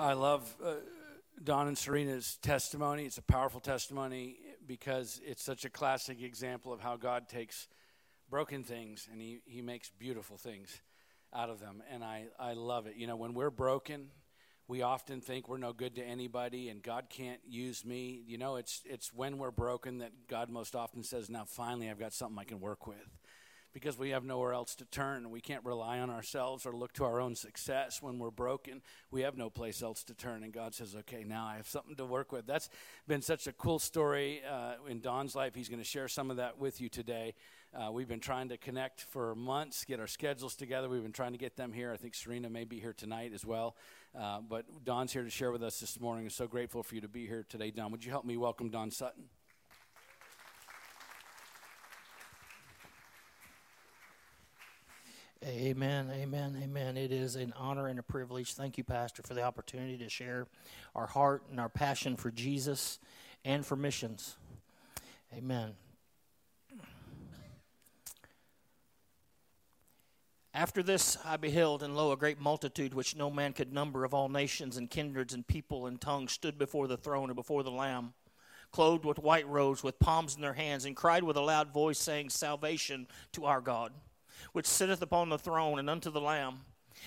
I love uh, Don and Serena's testimony. It's a powerful testimony because it's such a classic example of how God takes broken things and he, he makes beautiful things out of them. And I, I love it. You know, when we're broken, we often think we're no good to anybody and God can't use me. You know, it's, it's when we're broken that God most often says, Now finally, I've got something I can work with because we have nowhere else to turn. We can't rely on ourselves or look to our own success when we're broken. We have no place else to turn. And God says, okay, now I have something to work with. That's been such a cool story uh, in Don's life. He's going to share some of that with you today. Uh, we've been trying to connect for months, get our schedules together. We've been trying to get them here. I think Serena may be here tonight as well. Uh, but Don's here to share with us this morning. I'm so grateful for you to be here today, Don. Would you help me welcome Don Sutton? Amen, amen, amen. It is an honor and a privilege. Thank you, Pastor, for the opportunity to share our heart and our passion for Jesus and for missions. Amen. After this I beheld, and lo, a great multitude which no man could number of all nations and kindreds and people and tongues stood before the throne and before the Lamb, clothed with white robes, with palms in their hands, and cried with a loud voice, saying, Salvation to our God which sitteth upon the throne, and unto the Lamb.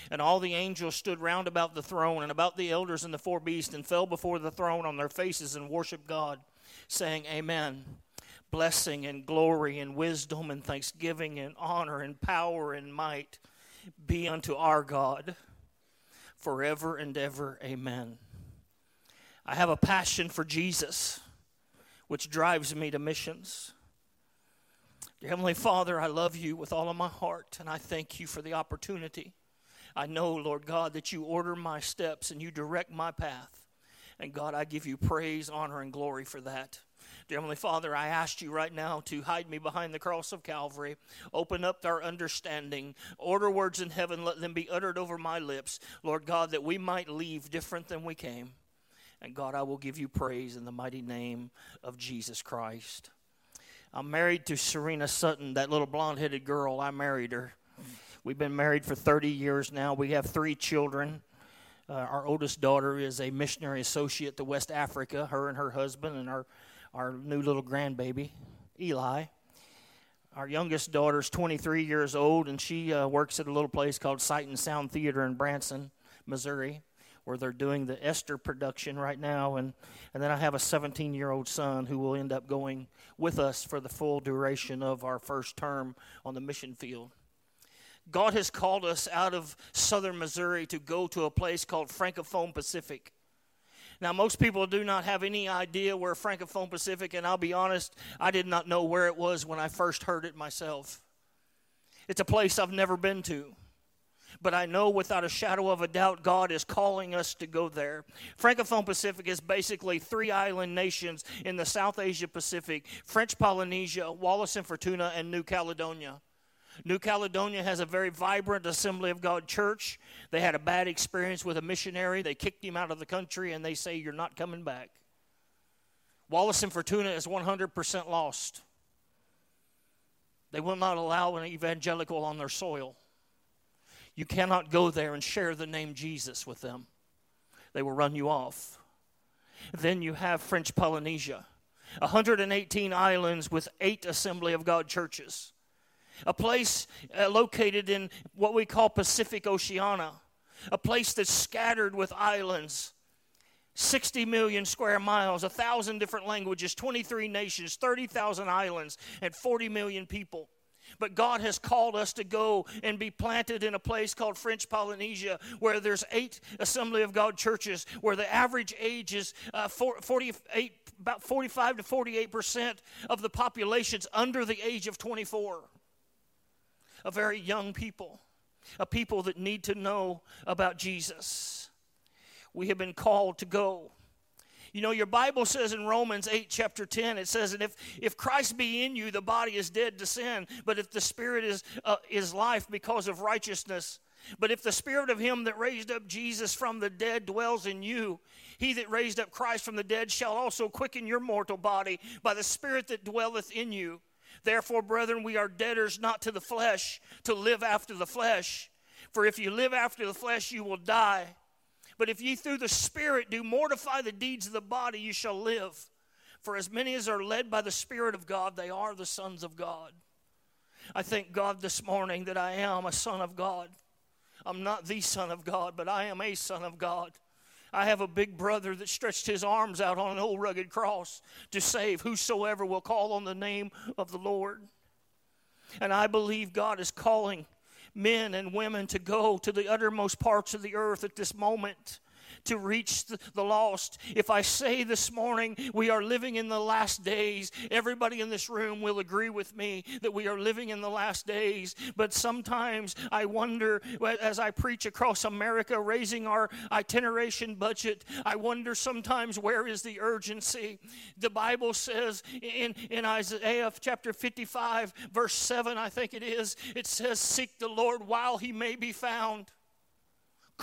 And all the angels stood round about the throne, and about the elders and the four beasts, and fell before the throne on their faces and worshiped God, saying, Amen. Blessing and glory and wisdom and thanksgiving and honor and power and might be unto our God forever and ever. Amen. I have a passion for Jesus, which drives me to missions. Dear Heavenly Father, I love you with all of my heart, and I thank you for the opportunity. I know, Lord God, that you order my steps and you direct my path. And God, I give you praise, honor, and glory for that. Dear Heavenly Father, I ask you right now to hide me behind the cross of Calvary. Open up our understanding. Order words in heaven, let them be uttered over my lips. Lord God, that we might leave different than we came. And God, I will give you praise in the mighty name of Jesus Christ. I'm married to Serena Sutton, that little blonde headed girl. I married her. We've been married for 30 years now. We have three children. Uh, our oldest daughter is a missionary associate to West Africa, her and her husband, and our, our new little grandbaby, Eli. Our youngest daughter is 23 years old, and she uh, works at a little place called Sight and Sound Theater in Branson, Missouri where they're doing the Esther production right now. And, and then I have a 17 year old son who will end up going with us for the full duration of our first term on the mission field. God has called us out of southern Missouri to go to a place called Francophone Pacific. Now, most people do not have any idea where Francophone Pacific, and I'll be honest, I did not know where it was when I first heard it myself. It's a place I've never been to but I know without a shadow of a doubt God is calling us to go there. Francophone Pacific is basically three island nations in the South Asia Pacific French Polynesia, Wallis and Futuna, and New Caledonia. New Caledonia has a very vibrant Assembly of God church. They had a bad experience with a missionary. They kicked him out of the country and they say, You're not coming back. Wallis and Futuna is 100% lost. They will not allow an evangelical on their soil. You cannot go there and share the name Jesus with them, they will run you off. Then you have French Polynesia, 118 islands with eight Assembly of God churches, a place uh, located in what we call Pacific Oceania, a place that's scattered with islands. 60 million square miles, 1,000 different languages, 23 nations, 30,000 islands, and 40 million people. But God has called us to go and be planted in a place called French Polynesia, where there's eight Assembly of God churches, where the average age is uh, 48, about 45 to 48 percent of the population's under the age of 24. A very young people, a people that need to know about Jesus. We have been called to go. You know, your Bible says in Romans 8, chapter 10, it says, And if, if Christ be in you, the body is dead to sin, but if the Spirit is, uh, is life because of righteousness, but if the Spirit of Him that raised up Jesus from the dead dwells in you, He that raised up Christ from the dead shall also quicken your mortal body by the Spirit that dwelleth in you. Therefore, brethren, we are debtors not to the flesh, to live after the flesh. For if you live after the flesh, you will die. But if ye through the Spirit do mortify the deeds of the body, you shall live. For as many as are led by the Spirit of God, they are the sons of God. I thank God this morning that I am a son of God. I'm not the son of God, but I am a son of God. I have a big brother that stretched his arms out on an old rugged cross to save whosoever will call on the name of the Lord. And I believe God is calling men and women to go to the uttermost parts of the earth at this moment to reach the lost. If I say this morning we are living in the last days, everybody in this room will agree with me that we are living in the last days. But sometimes I wonder, as I preach across America, raising our itineration budget, I wonder sometimes where is the urgency? The Bible says in, in Isaiah chapter 55, verse 7, I think it is, it says, Seek the Lord while he may be found.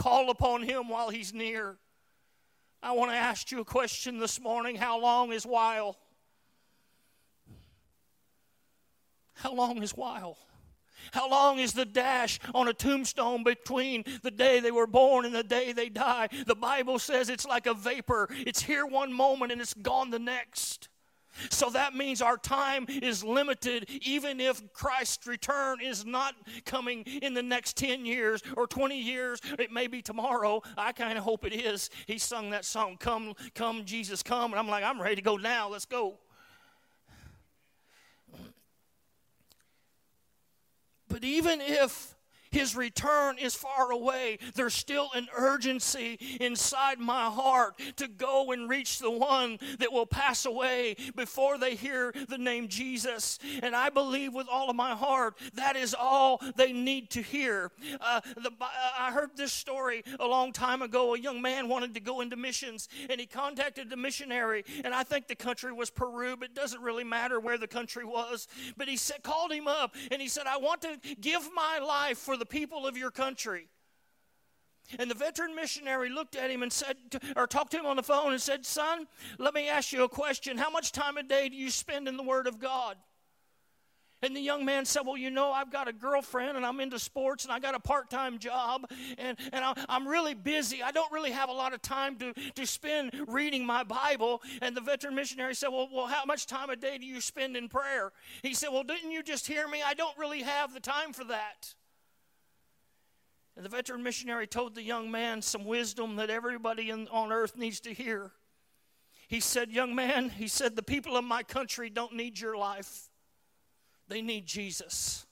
Call upon him while he's near. I want to ask you a question this morning. How long is while? How long is while? How long is the dash on a tombstone between the day they were born and the day they die? The Bible says it's like a vapor. It's here one moment and it's gone the next. So that means our time is limited, even if Christ's return is not coming in the next 10 years or 20 years. It may be tomorrow. I kind of hope it is. He sung that song, Come, Come, Jesus, Come. And I'm like, I'm ready to go now. Let's go. But even if his return is far away. There's still an urgency inside my heart to go and reach the one that will pass away before they hear the name Jesus. And I believe with all of my heart that is all they need to hear. Uh, the, uh, I heard this story a long time ago. A young man wanted to go into missions and he contacted the missionary, and I think the country was Peru, but it doesn't really matter where the country was. But he said, called him up and he said, I want to give my life for the people of your country. And the veteran missionary looked at him and said, or talked to him on the phone and said, Son, let me ask you a question. How much time a day do you spend in the Word of God? And the young man said, Well, you know, I've got a girlfriend and I'm into sports and I got a part time job and, and I'm really busy. I don't really have a lot of time to, to spend reading my Bible. And the veteran missionary said, well, well, how much time a day do you spend in prayer? He said, Well, didn't you just hear me? I don't really have the time for that. And the veteran missionary told the young man some wisdom that everybody in, on earth needs to hear. He said, Young man, he said, the people of my country don't need your life, they need Jesus.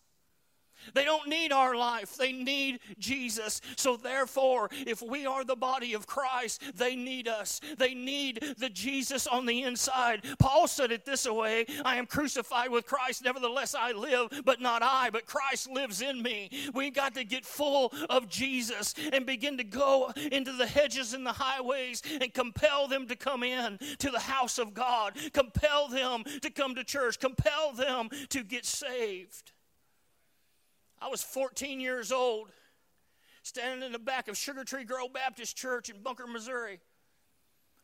They don't need our life, they need Jesus. So, therefore, if we are the body of Christ, they need us. They need the Jesus on the inside. Paul said it this way I am crucified with Christ, nevertheless I live, but not I, but Christ lives in me. We got to get full of Jesus and begin to go into the hedges and the highways and compel them to come in to the house of God, compel them to come to church, compel them to get saved. I was 14 years old, standing in the back of Sugar Tree Grove Baptist Church in Bunker, Missouri.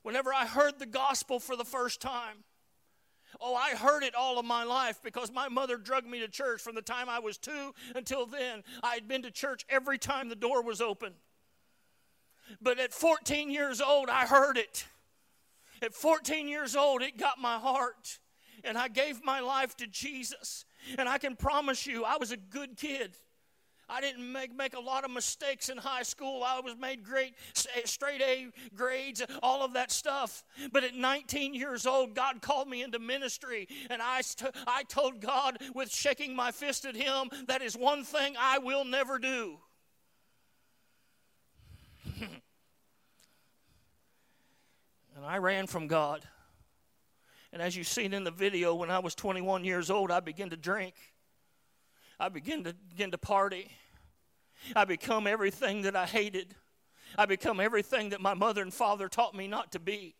Whenever I heard the gospel for the first time, oh, I heard it all of my life because my mother drugged me to church from the time I was two until then. I had been to church every time the door was open. But at 14 years old, I heard it. At 14 years old, it got my heart. And I gave my life to Jesus. And I can promise you, I was a good kid. I didn't make, make a lot of mistakes in high school. I was made great, straight A grades, all of that stuff. But at 19 years old, God called me into ministry, and I, st- I told God with shaking my fist at Him, that is one thing I will never do. and I ran from God. And as you've seen in the video, when I was 21 years old, I began to drink. I began to begin to party. I become everything that I hated. I become everything that my mother and father taught me not to be.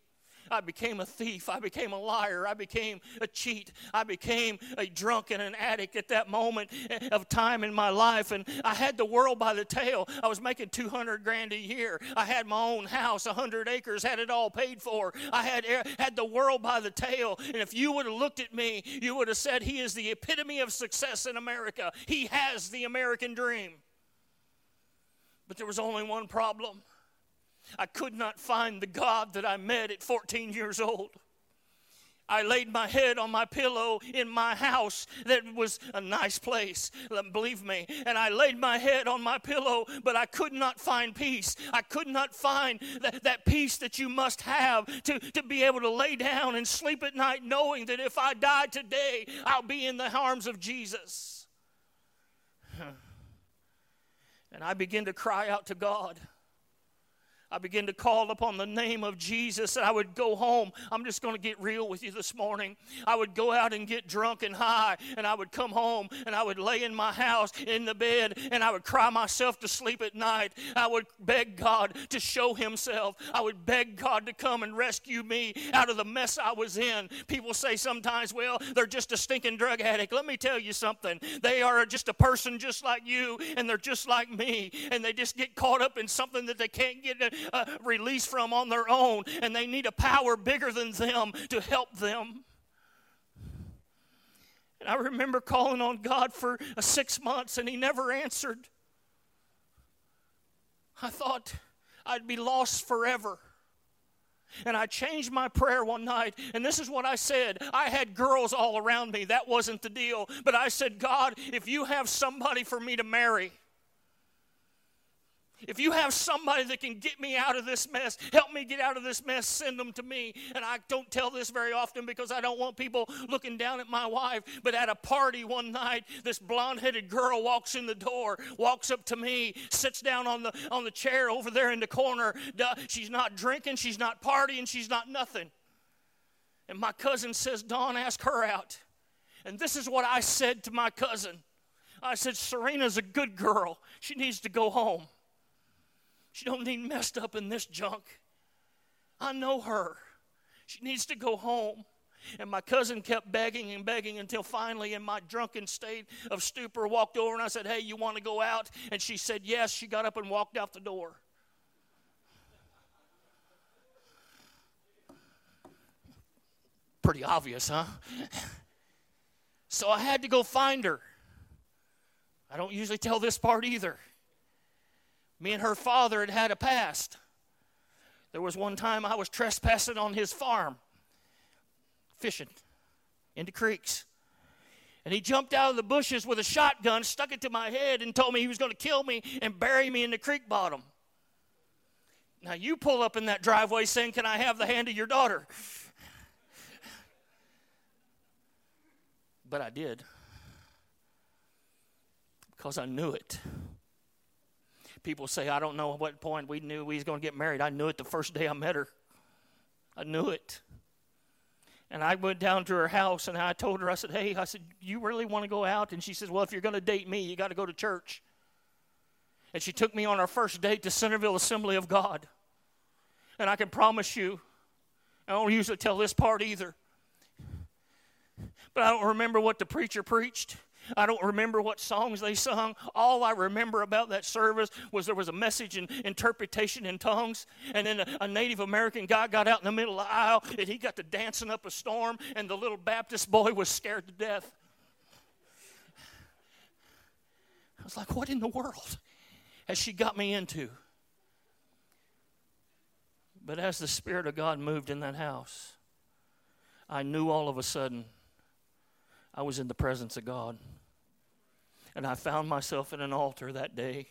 I became a thief. I became a liar. I became a cheat. I became a drunk and an addict at that moment of time in my life. And I had the world by the tail. I was making 200 grand a year. I had my own house, 100 acres, had it all paid for. I had, had the world by the tail. And if you would have looked at me, you would have said, He is the epitome of success in America. He has the American dream. But there was only one problem. I could not find the God that I met at 14 years old. I laid my head on my pillow in my house that was a nice place, believe me. And I laid my head on my pillow, but I could not find peace. I could not find that, that peace that you must have to, to be able to lay down and sleep at night knowing that if I die today, I'll be in the arms of Jesus. And I began to cry out to God. I began to call upon the name of Jesus and I would go home. I'm just going to get real with you this morning. I would go out and get drunk and high and I would come home and I would lay in my house in the bed and I would cry myself to sleep at night. I would beg God to show Himself. I would beg God to come and rescue me out of the mess I was in. People say sometimes, well, they're just a stinking drug addict. Let me tell you something. They are just a person just like you and they're just like me and they just get caught up in something that they can't get uh, release from on their own, and they need a power bigger than them to help them. And I remember calling on God for uh, six months, and He never answered. I thought I'd be lost forever. And I changed my prayer one night, and this is what I said. I had girls all around me. That wasn't the deal. But I said, God, if you have somebody for me to marry, if you have somebody that can get me out of this mess, help me get out of this mess, send them to me. And I don't tell this very often because I don't want people looking down at my wife. But at a party one night, this blonde headed girl walks in the door, walks up to me, sits down on the, on the chair over there in the corner. She's not drinking, she's not partying, she's not nothing. And my cousin says, Don, ask her out. And this is what I said to my cousin I said, Serena's a good girl. She needs to go home. She don't need messed up in this junk. I know her. She needs to go home. And my cousin kept begging and begging until finally, in my drunken state of stupor, walked over and I said, Hey, you want to go out? And she said, Yes. She got up and walked out the door. Pretty obvious, huh? so I had to go find her. I don't usually tell this part either. Me and her father had had a past. There was one time I was trespassing on his farm, fishing into creeks. And he jumped out of the bushes with a shotgun, stuck it to my head, and told me he was going to kill me and bury me in the creek bottom. Now you pull up in that driveway saying, Can I have the hand of your daughter? But I did. Because I knew it people say, I don't know at what point we knew we was going to get married. I knew it the first day I met her. I knew it. And I went down to her house and I told her, I said, Hey, I said, you really want to go out? And she says, Well, if you're going to date me, you got to go to church. And she took me on our first date to Centerville Assembly of God. And I can promise you, I don't usually tell this part either, but I don't remember what the preacher preached. I don't remember what songs they sung. All I remember about that service was there was a message and interpretation in tongues. And then a, a, Native American guy got out in the middle of the aisle and he got to dancing up a storm, and the little Baptist boy was scared to death. I was like, what in the world has she got me into? But as the Spirit of God moved in that house, I knew all of a sudden I was in the presence of God. And I found myself in an altar that day,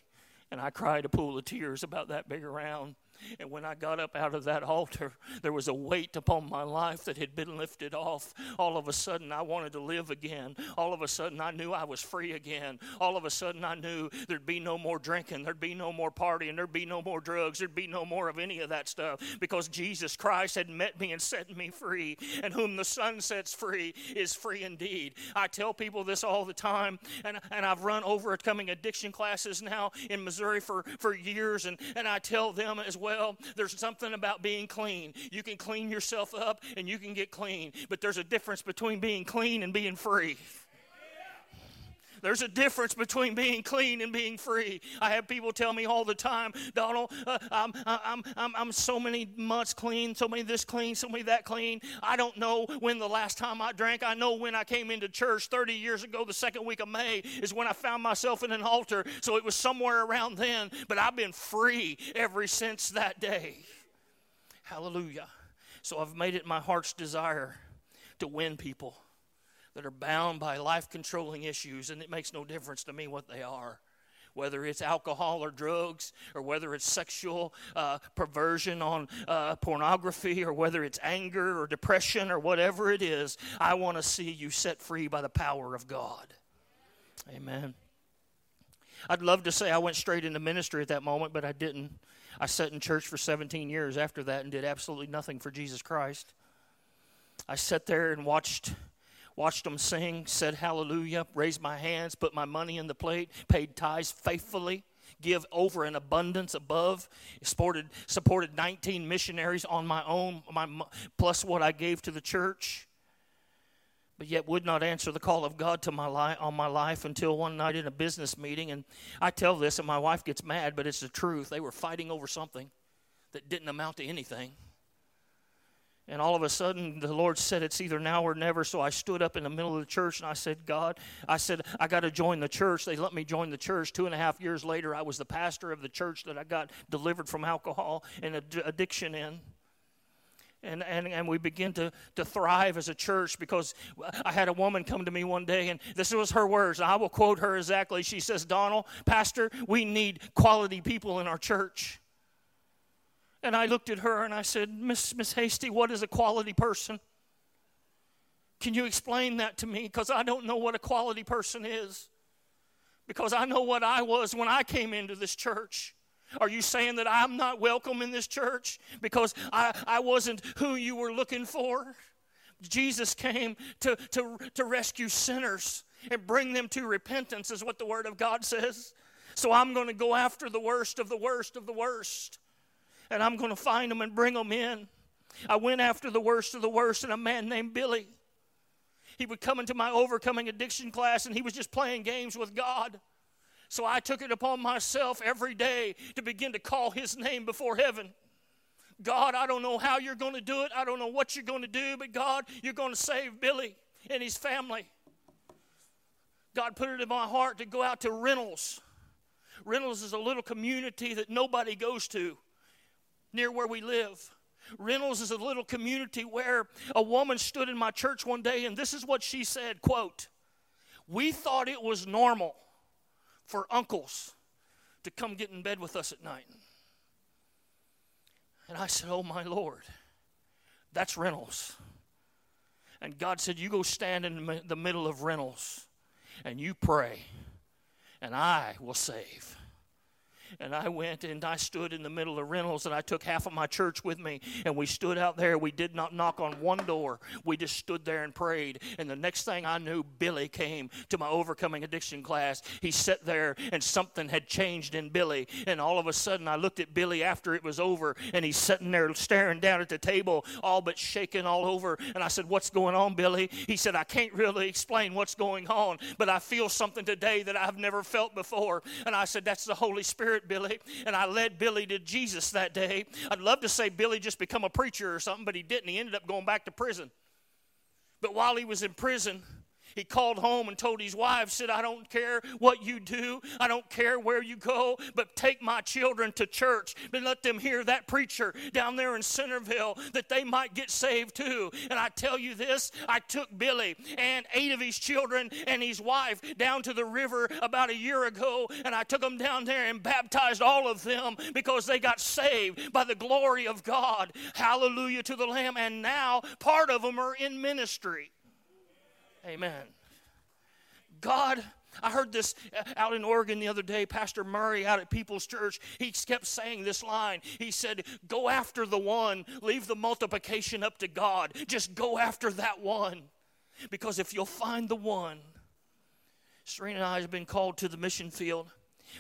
and I cried a pool of tears about that big around. And when I got up out of that altar, there was a weight upon my life that had been lifted off. All of a sudden, I wanted to live again. All of a sudden, I knew I was free again. All of a sudden, I knew there'd be no more drinking, there'd be no more partying, there'd be no more drugs, there'd be no more of any of that stuff because Jesus Christ had met me and set me free. And whom the Son sets free is free indeed. I tell people this all the time, and, and I've run overcoming addiction classes now in Missouri for, for years, and, and I tell them as well well, there's something about being clean. You can clean yourself up and you can get clean, but there's a difference between being clean and being free. There's a difference between being clean and being free. I have people tell me all the time, Donald, uh, I'm, I'm, I'm, I'm so many months clean, so many this clean, so many that clean. I don't know when the last time I drank. I know when I came into church 30 years ago, the second week of May, is when I found myself in an altar. So it was somewhere around then, but I've been free ever since that day. Hallelujah. So I've made it my heart's desire to win people that are bound by life controlling issues, and it makes no difference to me what they are. Whether it's alcohol or drugs, or whether it's sexual uh, perversion on uh, pornography, or whether it's anger or depression, or whatever it is, I want to see you set free by the power of God. Amen. I'd love to say I went straight into ministry at that moment, but I didn't. I sat in church for 17 years after that and did absolutely nothing for Jesus Christ. I sat there and watched watched them sing, said hallelujah, raised my hands, put my money in the plate, paid tithes faithfully, give over an abundance above, supported, supported 19 missionaries on my own, my, plus what I gave to the church. But yet would not answer the call of God to my life on my life until one night in a business meeting. And I tell this, and my wife gets mad, but it's the truth. They were fighting over something that didn't amount to anything. And all of a sudden, the Lord said, It's either now or never. So I stood up in the middle of the church and I said, God, I said, I got to join the church. They let me join the church. Two and a half years later, I was the pastor of the church that I got delivered from alcohol and addiction in. And, and, and we begin to, to thrive as a church because I had a woman come to me one day, and this was her words. I will quote her exactly. She says, Donald, Pastor, we need quality people in our church. And I looked at her and I said, Miss, Miss Hasty, what is a quality person? Can you explain that to me? Because I don't know what a quality person is. Because I know what I was when I came into this church. Are you saying that I'm not welcome in this church because I, I wasn't who you were looking for? Jesus came to, to, to rescue sinners and bring them to repentance, is what the Word of God says. So I'm going to go after the worst of the worst of the worst and I'm going to find them and bring them in. I went after the worst of the worst, and a man named Billy. He would come into my overcoming addiction class, and he was just playing games with God. So I took it upon myself every day to begin to call his name before heaven. God, I don't know how you're going to do it. I don't know what you're going to do, but God, you're going to save Billy and his family. God put it in my heart to go out to Reynolds. Reynolds is a little community that nobody goes to near where we live. Reynolds is a little community where a woman stood in my church one day and this is what she said, quote, "We thought it was normal for uncles to come get in bed with us at night." And I said, "Oh my Lord, that's Reynolds." And God said, "You go stand in the middle of Reynolds and you pray, and I will save." And I went and I stood in the middle of Reynolds and I took half of my church with me. And we stood out there. We did not knock on one door. We just stood there and prayed. And the next thing I knew, Billy came to my overcoming addiction class. He sat there and something had changed in Billy. And all of a sudden, I looked at Billy after it was over and he's sitting there staring down at the table, all but shaking all over. And I said, What's going on, Billy? He said, I can't really explain what's going on, but I feel something today that I've never felt before. And I said, That's the Holy Spirit Billy, and I led Billy to Jesus that day. I'd love to say Billy just become a preacher or something, but he didn't. He ended up going back to prison. But while he was in prison, he called home and told his wife, said, I don't care what you do, I don't care where you go, but take my children to church and let them hear that preacher down there in Centerville that they might get saved too. And I tell you this, I took Billy and eight of his children and his wife down to the river about a year ago, and I took them down there and baptized all of them because they got saved by the glory of God. Hallelujah to the Lamb. And now part of them are in ministry. Amen. God, I heard this uh, out in Oregon the other day. Pastor Murray out at People's Church, he kept saying this line. He said, Go after the one, leave the multiplication up to God. Just go after that one. Because if you'll find the one, Serena and I have been called to the mission field.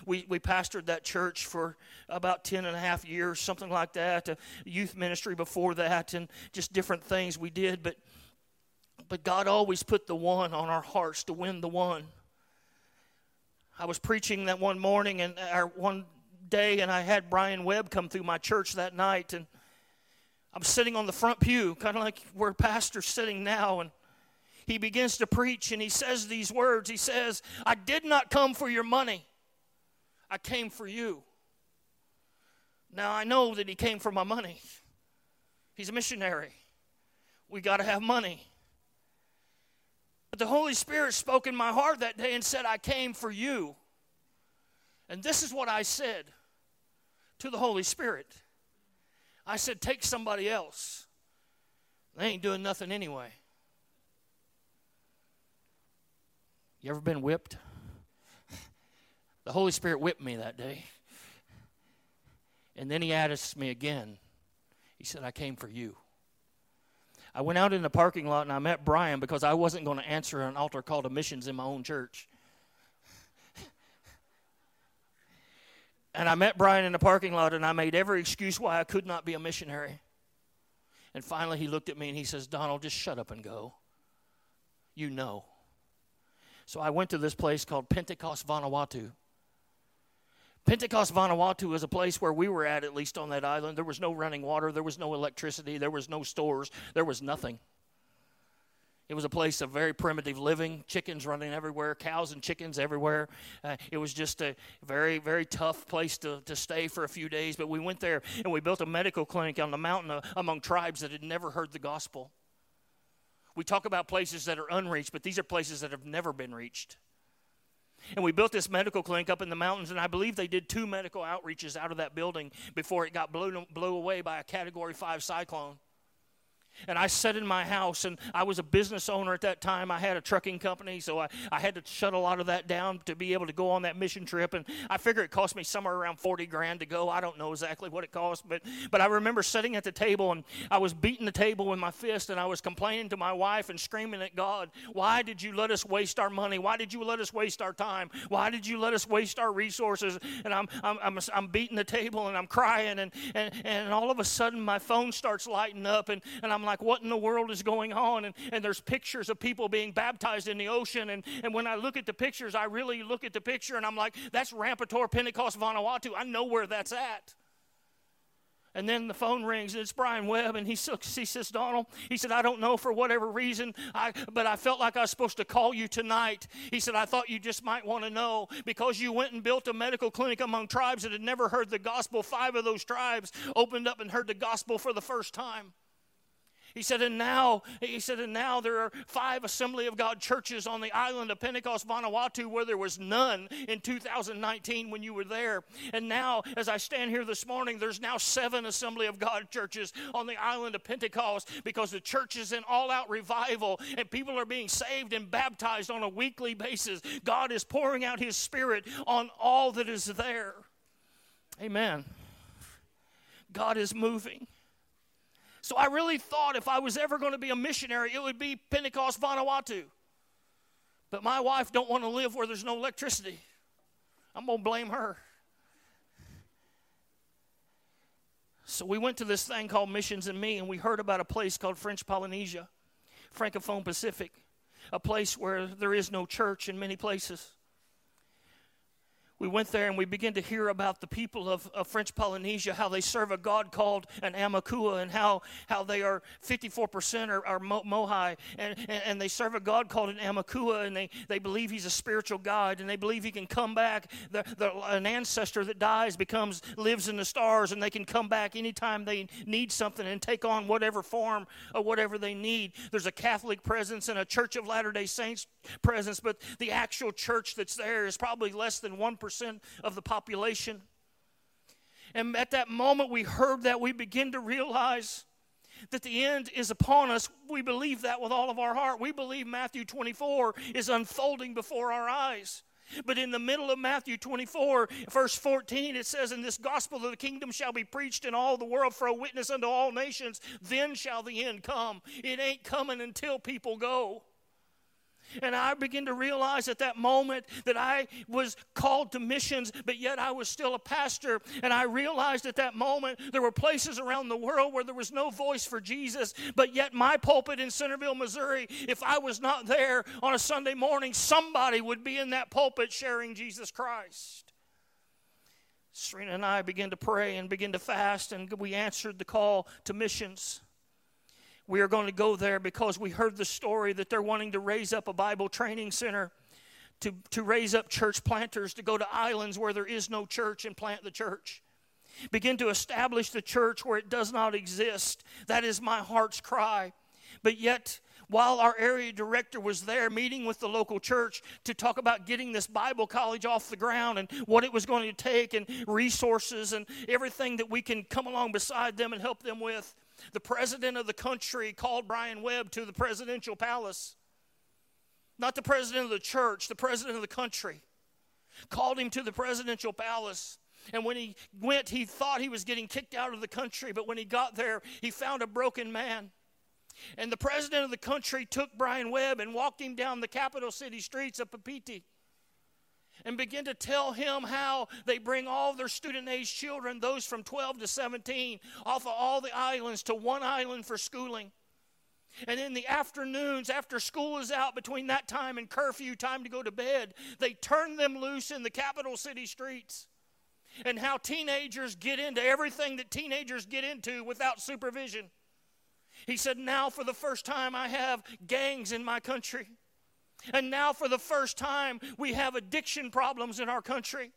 We, we pastored that church for about 10 and a half years, something like that, a youth ministry before that, and just different things we did. But but God always put the one on our hearts to win the one. I was preaching that one morning and uh, or one day, and I had Brian Webb come through my church that night, and I'm sitting on the front pew, kind of like where Pastor's sitting now, and he begins to preach, and he says these words. He says, "I did not come for your money; I came for you." Now I know that he came for my money. He's a missionary. We got to have money. But the Holy Spirit spoke in my heart that day and said, I came for you. And this is what I said to the Holy Spirit I said, Take somebody else. They ain't doing nothing anyway. You ever been whipped? The Holy Spirit whipped me that day. And then he asked me again. He said, I came for you. I went out in the parking lot and I met Brian because I wasn't going to answer an altar call to missions in my own church. and I met Brian in the parking lot and I made every excuse why I could not be a missionary. And finally he looked at me and he says, Donald, just shut up and go. You know. So I went to this place called Pentecost Vanuatu. Pentecost Vanuatu is a place where we were at, at least on that island. There was no running water, there was no electricity, there was no stores, there was nothing. It was a place of very primitive living, chickens running everywhere, cows and chickens everywhere. Uh, it was just a very, very tough place to, to stay for a few days. But we went there and we built a medical clinic on the mountain uh, among tribes that had never heard the gospel. We talk about places that are unreached, but these are places that have never been reached. And we built this medical clinic up in the mountains, and I believe they did two medical outreaches out of that building before it got blown, blew away by a Category 5 cyclone. And I sat in my house, and I was a business owner at that time. I had a trucking company, so I, I had to shut a lot of that down to be able to go on that mission trip. And I figure it cost me somewhere around 40 grand to go. I don't know exactly what it cost, but, but I remember sitting at the table, and I was beating the table with my fist, and I was complaining to my wife and screaming at God, Why did you let us waste our money? Why did you let us waste our time? Why did you let us waste our resources? And I'm, I'm, I'm, I'm beating the table, and I'm crying, and, and, and all of a sudden my phone starts lighting up, and, and I'm like, what in the world is going on? And, and there's pictures of people being baptized in the ocean. And, and when I look at the pictures, I really look at the picture and I'm like, that's Rampator Pentecost Vanuatu. I know where that's at. And then the phone rings, and it's Brian Webb, and he, he says, Donald, he said, I don't know for whatever reason, I, but I felt like I was supposed to call you tonight. He said, I thought you just might want to know because you went and built a medical clinic among tribes that had never heard the gospel. Five of those tribes opened up and heard the gospel for the first time. He said, and now, he said, and now there are five Assembly of God churches on the island of Pentecost, Vanuatu, where there was none in 2019 when you were there. And now, as I stand here this morning, there's now seven Assembly of God churches on the island of Pentecost because the church is in all out revival and people are being saved and baptized on a weekly basis. God is pouring out His Spirit on all that is there. Amen. God is moving. So I really thought if I was ever going to be a missionary, it would be Pentecost Vanuatu. But my wife don't want to live where there's no electricity. I'm going to blame her. So we went to this thing called Missions and Me, and we heard about a place called French Polynesia, Francophone Pacific, a place where there is no church in many places we went there and we began to hear about the people of, of, French Polynesia, how they serve a god called an Amakua, and how, how they are 54% are, are Moai, and, and, and, they serve a god called an Amakua, and they, they believe he's a spiritual god, and they believe he can come back. The, the, an ancestor that dies becomes lives in the stars, and they can come back anytime they need something and take on whatever form or whatever they need. There's a Catholic presence and a Church of Latter day Saints presence, but the actual church that's there is probably less than 1% of the population. And at that moment we heard that, we begin to realize that the end is upon us. We believe that with all of our heart. We believe Matthew 24 is unfolding before our eyes. But in the middle of Matthew 24, verse 14, it says, In this gospel of the kingdom shall be preached in all the world for a witness unto all nations, then shall the end come. It ain't coming until people go. And I began to realize at that moment that I was called to missions, but yet I was still a pastor. And I realized at that moment there were places around the world where there was no voice for Jesus, but yet my pulpit in Centerville, Missouri, if I was not there on a Sunday morning, somebody would be in that pulpit sharing Jesus Christ. Serena and I began to pray and begin to fast, and we answered the call to missions. We are going to go there because we heard the story that they're wanting to raise up a Bible training center to, to raise up church planters to go to islands where there is no church and plant the church. Begin to establish the church where it does not exist. That is my heart's cry. But yet, while our area director was there meeting with the local church to talk about getting this Bible college off the ground and what it was going to take and resources and everything that we can come along beside them and help them with, the president of the country called Brian Webb to the presidential palace. Not the president of the church, the president of the country. Called him to the presidential palace. And when he went, he thought he was getting kicked out of the country, but when he got there, he found a broken man. And the president of the country took Brian Webb and walked him down the capital city streets of Papeete and begin to tell him how they bring all their student age children, those from 12 to 17, off of all the islands to one island for schooling. And in the afternoons, after school is out, between that time and curfew, time to go to bed, they turn them loose in the capital city streets. And how teenagers get into everything that teenagers get into without supervision. He said, Now for the first time, I have gangs in my country. And now, for the first time, we have addiction problems in our country.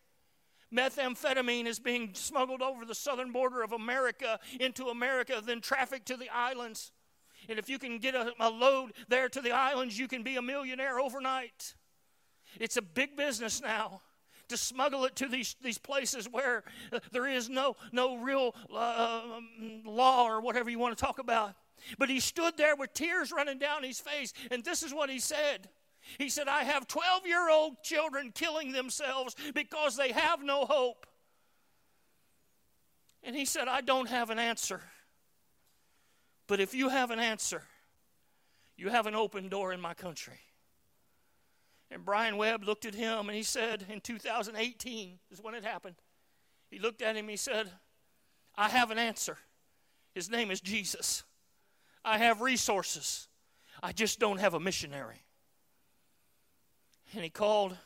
Methamphetamine is being smuggled over the southern border of America into America, then trafficked to the islands. And if you can get a, a, load there to the islands, you can be a millionaire overnight. It's a big business now to smuggle it to these, these places where uh, there is no, no real uh, um, law or whatever you want to talk about. But he stood there with tears running down his face, and this is what he said he said, I have 12 year old children killing themselves because they have no hope. And he said, I don't have an answer. But if you have an answer, you have an open door in my country. And Brian Webb looked at him and he said, in 2018 is when it happened. He looked at him he said, I have an answer. His name is Jesus. I have resources. I just don't have a missionary. And he called,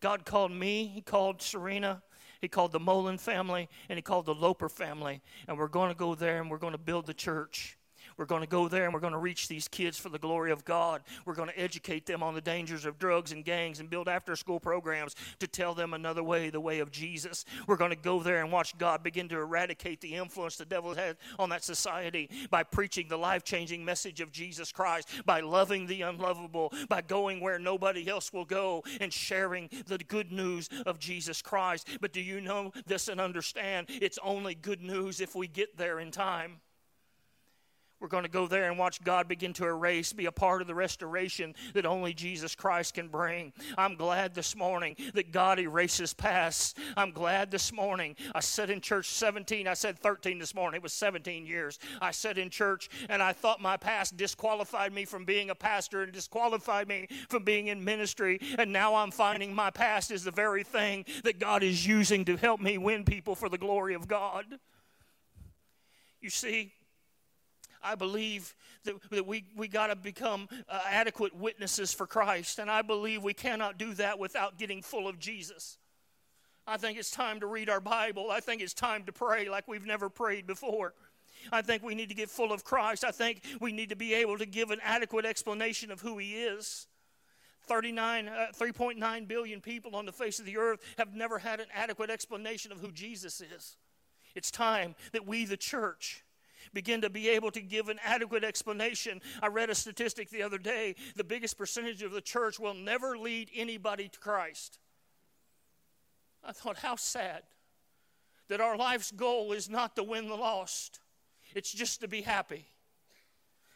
God called me, he called Serena, he called the Mullen family, and he called the Loper family. And we're going to go there and we're going to build the church. We're going to go there and we're going to reach these kids for the glory of God. We're going to educate them on the dangers of drugs and gangs and build after school programs to tell them another way, the way of Jesus. We're going to go there and watch God begin to eradicate the influence the devil has on that society by preaching the life changing message of Jesus Christ, by loving the unlovable, by going where nobody else will go and sharing the good news of Jesus Christ. But do you know this and understand? It's only good news if we get there in time. We're going to go there and watch God begin to erase, be a part of the restoration that only Jesus Christ can bring. I'm glad this morning that God erases past. I'm glad this morning. I sat in church 17, I said 13 this morning. It was 17 years. I sat in church and I thought my past disqualified me from being a pastor and disqualified me from being in ministry. And now I'm finding my past is the very thing that God is using to help me win people for the glory of God. You see, I believe that, that we, we got to become uh, adequate witnesses for Christ. And I believe we cannot do that without getting full of Jesus. I think it's time to read our Bible. I think it's time to pray like we've never prayed before. I think we need to get full of Christ. I think we need to be able to give an adequate explanation of who He is. 39, uh, 3.9 billion people on the face of the earth have never had an adequate explanation of who Jesus is. It's time that we, the church, begin to be able to give an adequate explanation. I read a statistic the other day the biggest percentage of the church will never lead anybody to Christ. I thought, how sad that our life's goal is not to win the lost, it's just to be happy.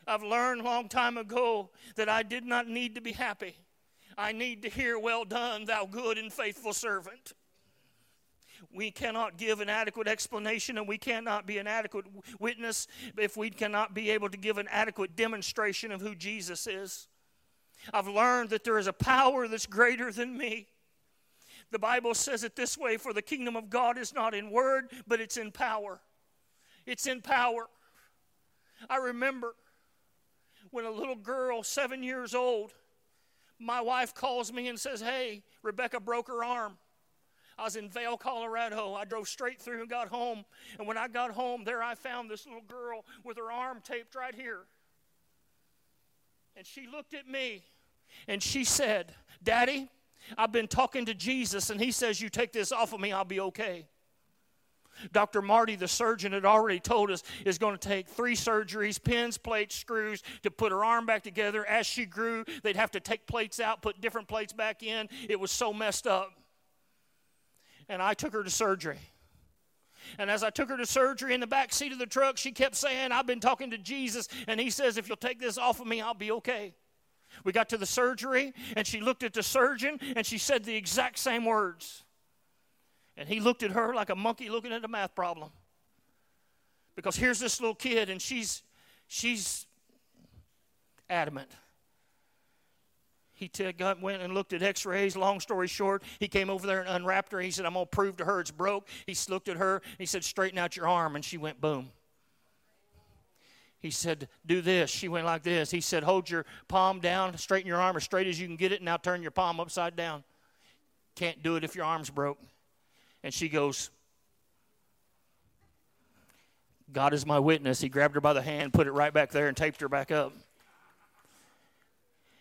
I've learned long time ago that I did not need to be happy. I need to hear, Well done, thou good and faithful servant we cannot give an adequate explanation and we cannot be an adequate witness if we cannot be able to give an adequate demonstration of who Jesus is. I've learned that there is a power that's greater than me. The Bible says it this way for the kingdom of God is not in word, but it's in power. It's in power. I remember when a little girl, seven years old, my wife calls me and says, Hey, Rebecca broke her arm. I was in Vail, Colorado. I drove straight through and got home. And when I got home, there I found this little girl with her arm taped right here. And she looked at me and she said, Daddy, I've been talking to Jesus, and he says, You take this off of me, I'll be okay. Dr. Marty, the surgeon, had already told us is going to take three surgeries pins, plates, screws to put her arm back together. As she grew, they'd have to take plates out, put different plates back in. It was so messed up. And I took her to surgery. And as I took her to surgery in the back seat of the truck, she kept saying, I've been talking to Jesus, and he says, If you'll take this off of me, I'll be okay. We got to the surgery, and she looked at the surgeon, and she said the exact same words. And he looked at her like a monkey looking at a math problem. Because here's this little kid, and she's she's adamant. He took, went and looked at x rays. Long story short, he came over there and unwrapped her. He said, I'm going to prove to her it's broke. He looked at her. He said, Straighten out your arm. And she went, Boom. He said, Do this. She went like this. He said, Hold your palm down, straighten your arm as straight as you can get it, now turn your palm upside down. Can't do it if your arm's broke. And she goes, God is my witness. He grabbed her by the hand, put it right back there, and taped her back up.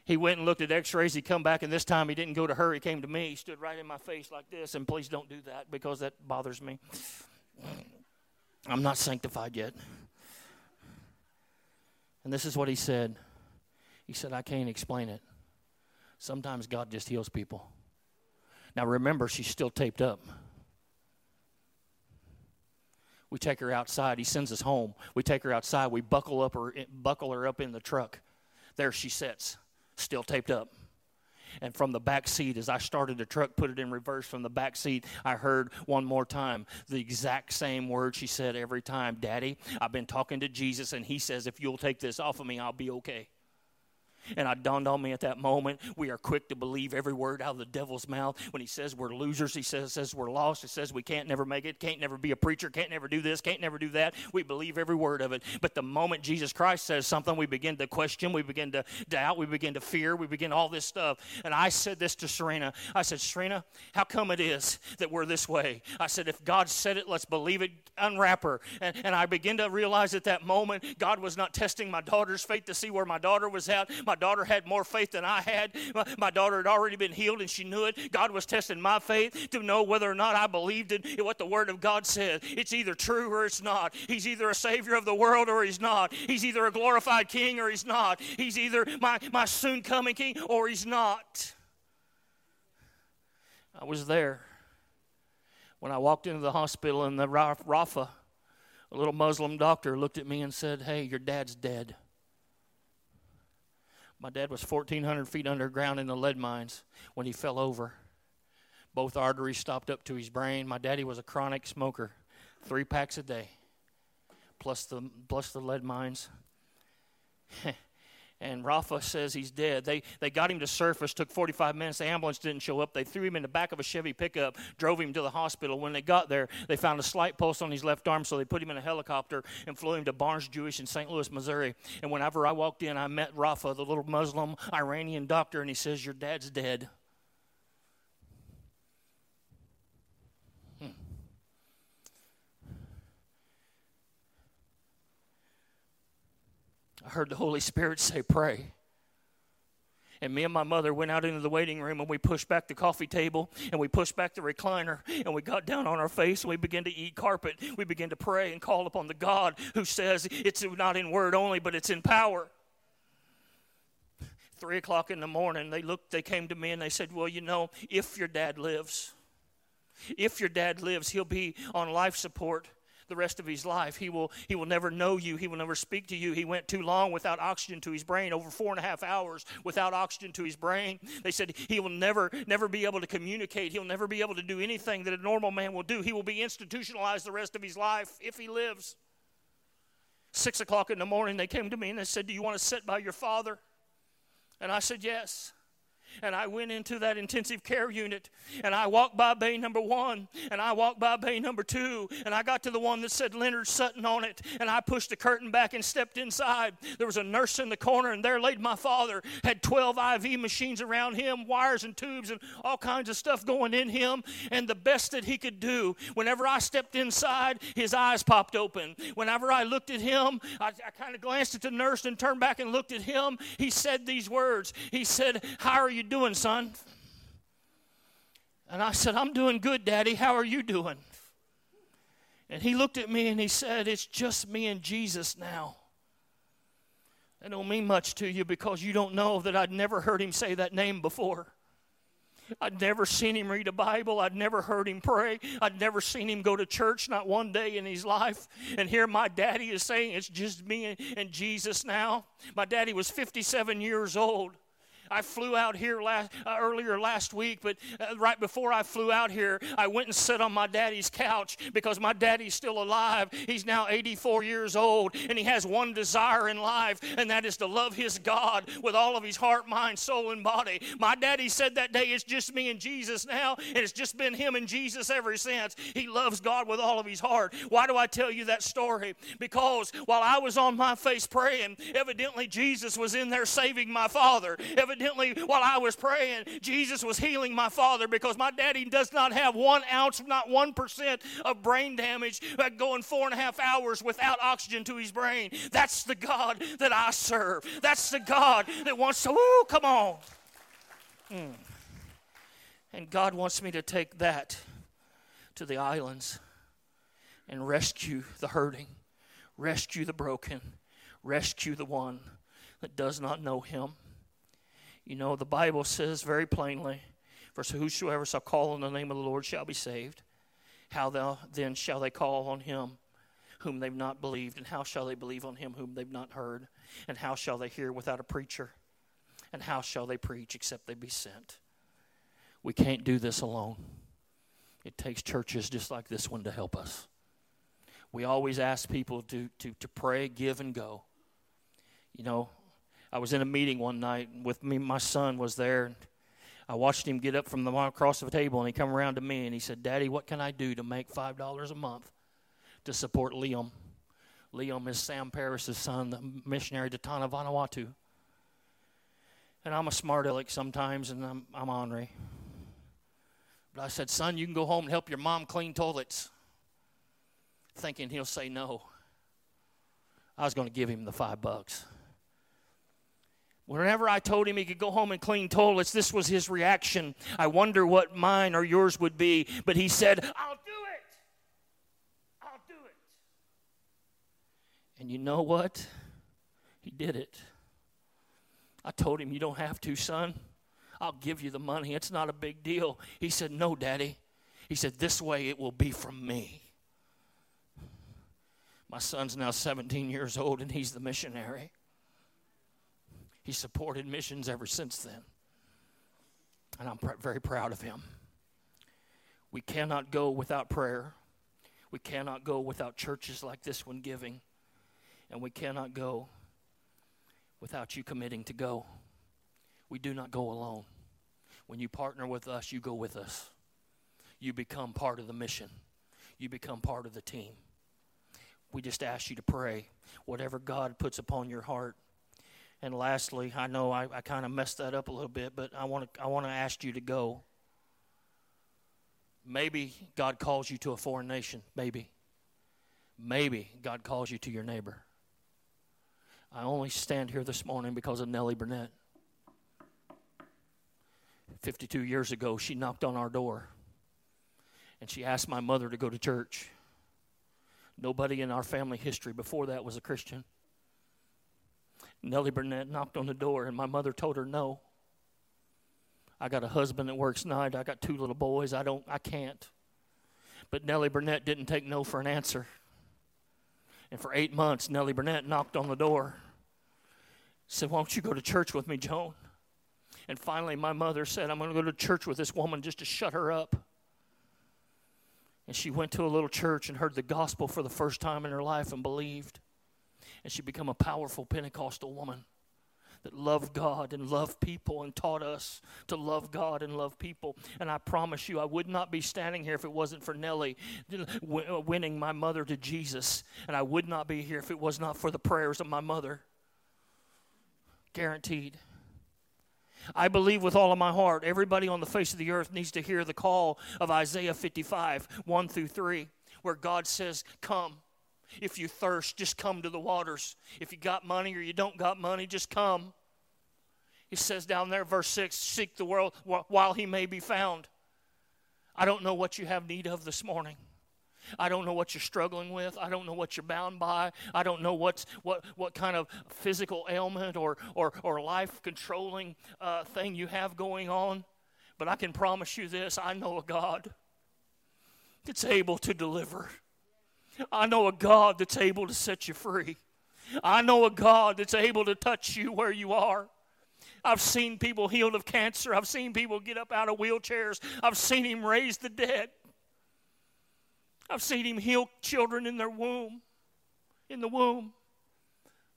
He went and looked at x rays. He come back, and this time he didn't go to her. He came to me. He stood right in my face like this. And please don't do that because that bothers me. I'm not sanctified yet. And this is what he said He said, I can't explain it. Sometimes God just heals people. Now remember, she's still taped up. We take her outside. He sends us home. We take her outside. We buckle up her, buckle her up in the truck. There she sits, still taped up. And from the back seat, as I started the truck, put it in reverse from the back seat, I heard one more time the exact same word she said every time Daddy, I've been talking to Jesus, and he says, if you'll take this off of me, I'll be okay. And it dawned on me at that moment, we are quick to believe every word out of the devil's mouth. When he says we're losers, he says, says we're lost. He says we can't never make it, can't never be a preacher, can't never do this, can't never do that. We believe every word of it. But the moment Jesus Christ says something, we begin to question, we begin to doubt, we begin to fear, we begin all this stuff. And I said this to Serena. I said, Serena, how come it is that we're this way? I said, if God said it, let's believe it, unwrap her. And, and I begin to realize at that moment, God was not testing my daughter's faith to see where my daughter was at. My daughter had more faith than I had. My, my, daughter had already been healed and she knew it. God was testing my faith to know whether or not I believed in what the Word of God said. It's either true or it's not. He's either a Savior of the world or He's not. He's either a glorified King or He's not. He's either my, my soon coming King or He's not. I was there when I walked into the hospital and the Rafa, a little Muslim doctor, looked at me and said, Hey, your dad's dead. My dad was 1,400 feet underground in the lead mines when he fell over. Both arteries stopped up to his brain. My daddy was a chronic smoker, three packs a day, plus the, plus the lead mines. and Rafa says he's dead. They, they got him to surface, took 45 minutes. The ambulance didn't show up. They threw him in the back of a Chevy pickup, drove him to the hospital. When they got there, they found a slight pulse on his left arm, so they put him in a helicopter and flew him to Barnes Jewish in St. Louis, Missouri. And whenever I walked in, I met Rafa, the little Muslim Iranian doctor, and he says, Your dad's dead. I heard the Holy Spirit say, Pray. And me and my mother went out into the waiting room and we pushed back the coffee table and we pushed back the recliner and we got down on our face and we began to eat carpet. We began to pray and call upon the God who says it's not in word only, but it's in power. Three o'clock in the morning, they looked, they came to me and they said, Well, you know, if your dad lives, if your dad lives, he'll be on life support the rest of his life. He will, he will never know you. He will never speak to you. He went too long without oxygen to his brain, over four and a half hours without oxygen to his brain. They said he will never, never be able to communicate. He'll never be able to do anything that a normal man will do. He will be institutionalized the rest of his life if he lives. Six o'clock in the morning, they came to me and they said, Do you want to sit by your father? And I said, Yes and I went into that intensive care unit and I walked by bay number one and I walked by bay number two and I got to the one that said Leonard Sutton on it and I pushed the curtain back and stepped inside. There was a nurse in the corner and there laid my father, had 12 IV machines around him, wires and tubes and all kinds of stuff going in him. And the best that he could do, whenever I stepped inside, his eyes popped open. Whenever I looked at him, I, I kind of glanced at the nurse and turned back and looked at him. He said these words. He said, How are you? You doing, son? And I said, I'm doing good, Daddy. How are you doing? And he looked at me and he said, It's just me and Jesus now. That don't mean much to you because you don't know that I'd never heard him say that name before. I'd never seen him read a Bible. I'd never heard him pray. I'd never seen him go to church, not one day in his life. And here my daddy is saying, It's just me and Jesus now. My daddy was 57 years old. I flew out here last, uh, earlier last week, but uh, right before I flew out here, I went and sat on my daddy's couch because my daddy's still alive. He's now 84 years old, and he has one desire in life, and that is to love his God with all of his heart, mind, soul, and body. My daddy said that day, It's just me and Jesus now, and it's just been him and Jesus ever since. He loves God with all of his heart. Why do I tell you that story? Because while I was on my face praying, evidently Jesus was in there saving my father. Evidently, evidently, while I was praying, Jesus was healing my father because my daddy does not have one ounce, not one percent of brain damage, going four and a half hours without oxygen to his brain. That's the God that I serve. That's the God that wants to, woo, come on. Mm. And God wants me to take that to the islands and rescue the hurting, rescue the broken, rescue the one that does not know Him. You know, the Bible says very plainly, For whosoever shall call on the name of the Lord shall be saved. How then shall they call on him whom they've not believed? And how shall they believe on him whom they've not heard? And how shall they hear without a preacher? And how shall they preach except they be sent? We can't do this alone. It takes churches just like this one to help us. We always ask people to, to, to pray, give, and go. You know, I was in a meeting one night with me. My son was there. I watched him get up from the across the table, and he come around to me and he said, "Daddy, what can I do to make five dollars a month to support Liam?" Liam is Sam Paris's son, the missionary to Tanna, Vanuatu. And I'm a smart aleck sometimes, and I'm, I'm ornery. But I said, son, you can go home and help your mom clean toilets. Thinking he'll say no. I was going to give him the five bucks. Whenever I told him he could go home and clean toilets, this was his reaction. I wonder what mine or yours would be. But he said, I'll do it. I'll do it. And you know what? He did it. I told him, You don't have to, son. I'll give you the money. It's not a big deal. He said, No, Daddy. He said, This way it will be from me. My son's now 17 years old and he's the missionary. He supported missions ever since then. And I'm pr- very proud of him. We cannot go without prayer. We cannot go without churches like this one giving. And we cannot go without you committing to go. We do not go alone. When you partner with us, you go with us. You become part of the mission, you become part of the team. We just ask you to pray whatever God puts upon your heart and lastly, I know I, I kind of messed that up a little bit, but I want to I want to ask you to go. Maybe God calls you to a foreign nation. Maybe. Maybe God calls you to your neighbor. I only stand here this morning because of Nellie Burnett. 52 years ago, she knocked on our door and she asked my mother to go to church. Nobody in our family history before that was a Christian. Nellie Burnett knocked on the door, and my mother told her no. I got a husband that works night. I got two little boys. I don't. I can't. But Nellie Burnett didn't take no for an answer. And for eight months, Nellie Burnett knocked on the door. Said, "Why don't you go to church with me, Joan?" And finally, my mother said, "I'm going to go to church with this woman just to shut her up." And she went to a little church and heard the gospel for the first time in her life and believed and she become a powerful Pentecostal woman that loved God and loved people and taught us to love God and love people. And I promise you, I would not be standing here if it wasn't for Nellie uh, winning my mother to Jesus. And I would not be here if it was not for the prayers of my mother. Guaranteed. I believe with all of my heart, everybody on the face of the earth needs to hear the call of Isaiah 55, 1 through 3, where God says, Come. If you thirst, just come to the waters. If you got money or you don't got money, just come. He says down there, verse 6 Seek the world while he may be found. I don't know what you have need of this morning. I don't know what you're struggling with. I don't know what you're bound by. I don't know what's, what, what kind of physical ailment or, or, or life controlling uh, thing you have going on. But I can promise you this I know a God that's able to deliver. I know a God that's able to set you free. I know a God that's able to touch you where you are. I've seen people healed of cancer. I've seen people get up out of wheelchairs. I've seen him raise the dead. I've seen him heal children in their womb. In the womb.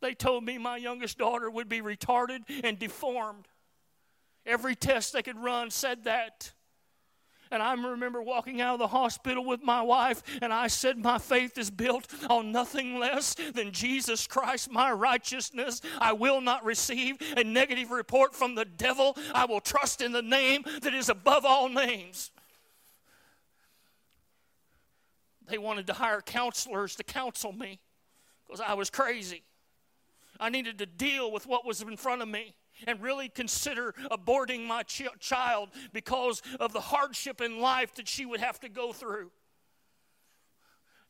They told me my youngest daughter would be retarded and deformed. Every test they could run said that. And I remember walking out of the hospital with my wife, and I said, My faith is built on nothing less than Jesus Christ, my righteousness. I will not receive a negative report from the devil. I will trust in the name that is above all names. They wanted to hire counselors to counsel me because I was crazy. I needed to deal with what was in front of me and really consider aborting my ch- child because of the hardship in life that she would have to go through.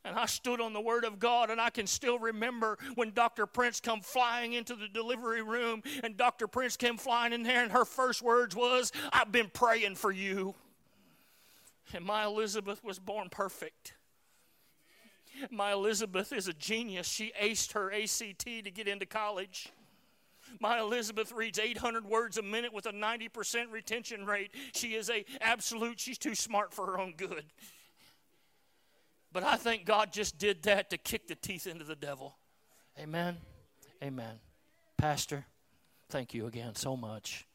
And I stood on the word of God, and I can still remember when Dr. Prince come flying into the delivery room, and Dr. Prince came flying in there, and her first words was, "I've been praying for you." And my Elizabeth was born perfect. My Elizabeth is a genius. She aced her ACT to get into college. My Elizabeth reads 800 words a minute with a 90% retention rate. She is a absolute, she's too smart for her own good. But I think God just did that to kick the teeth into the devil. Amen. Amen. Pastor, thank you again so much.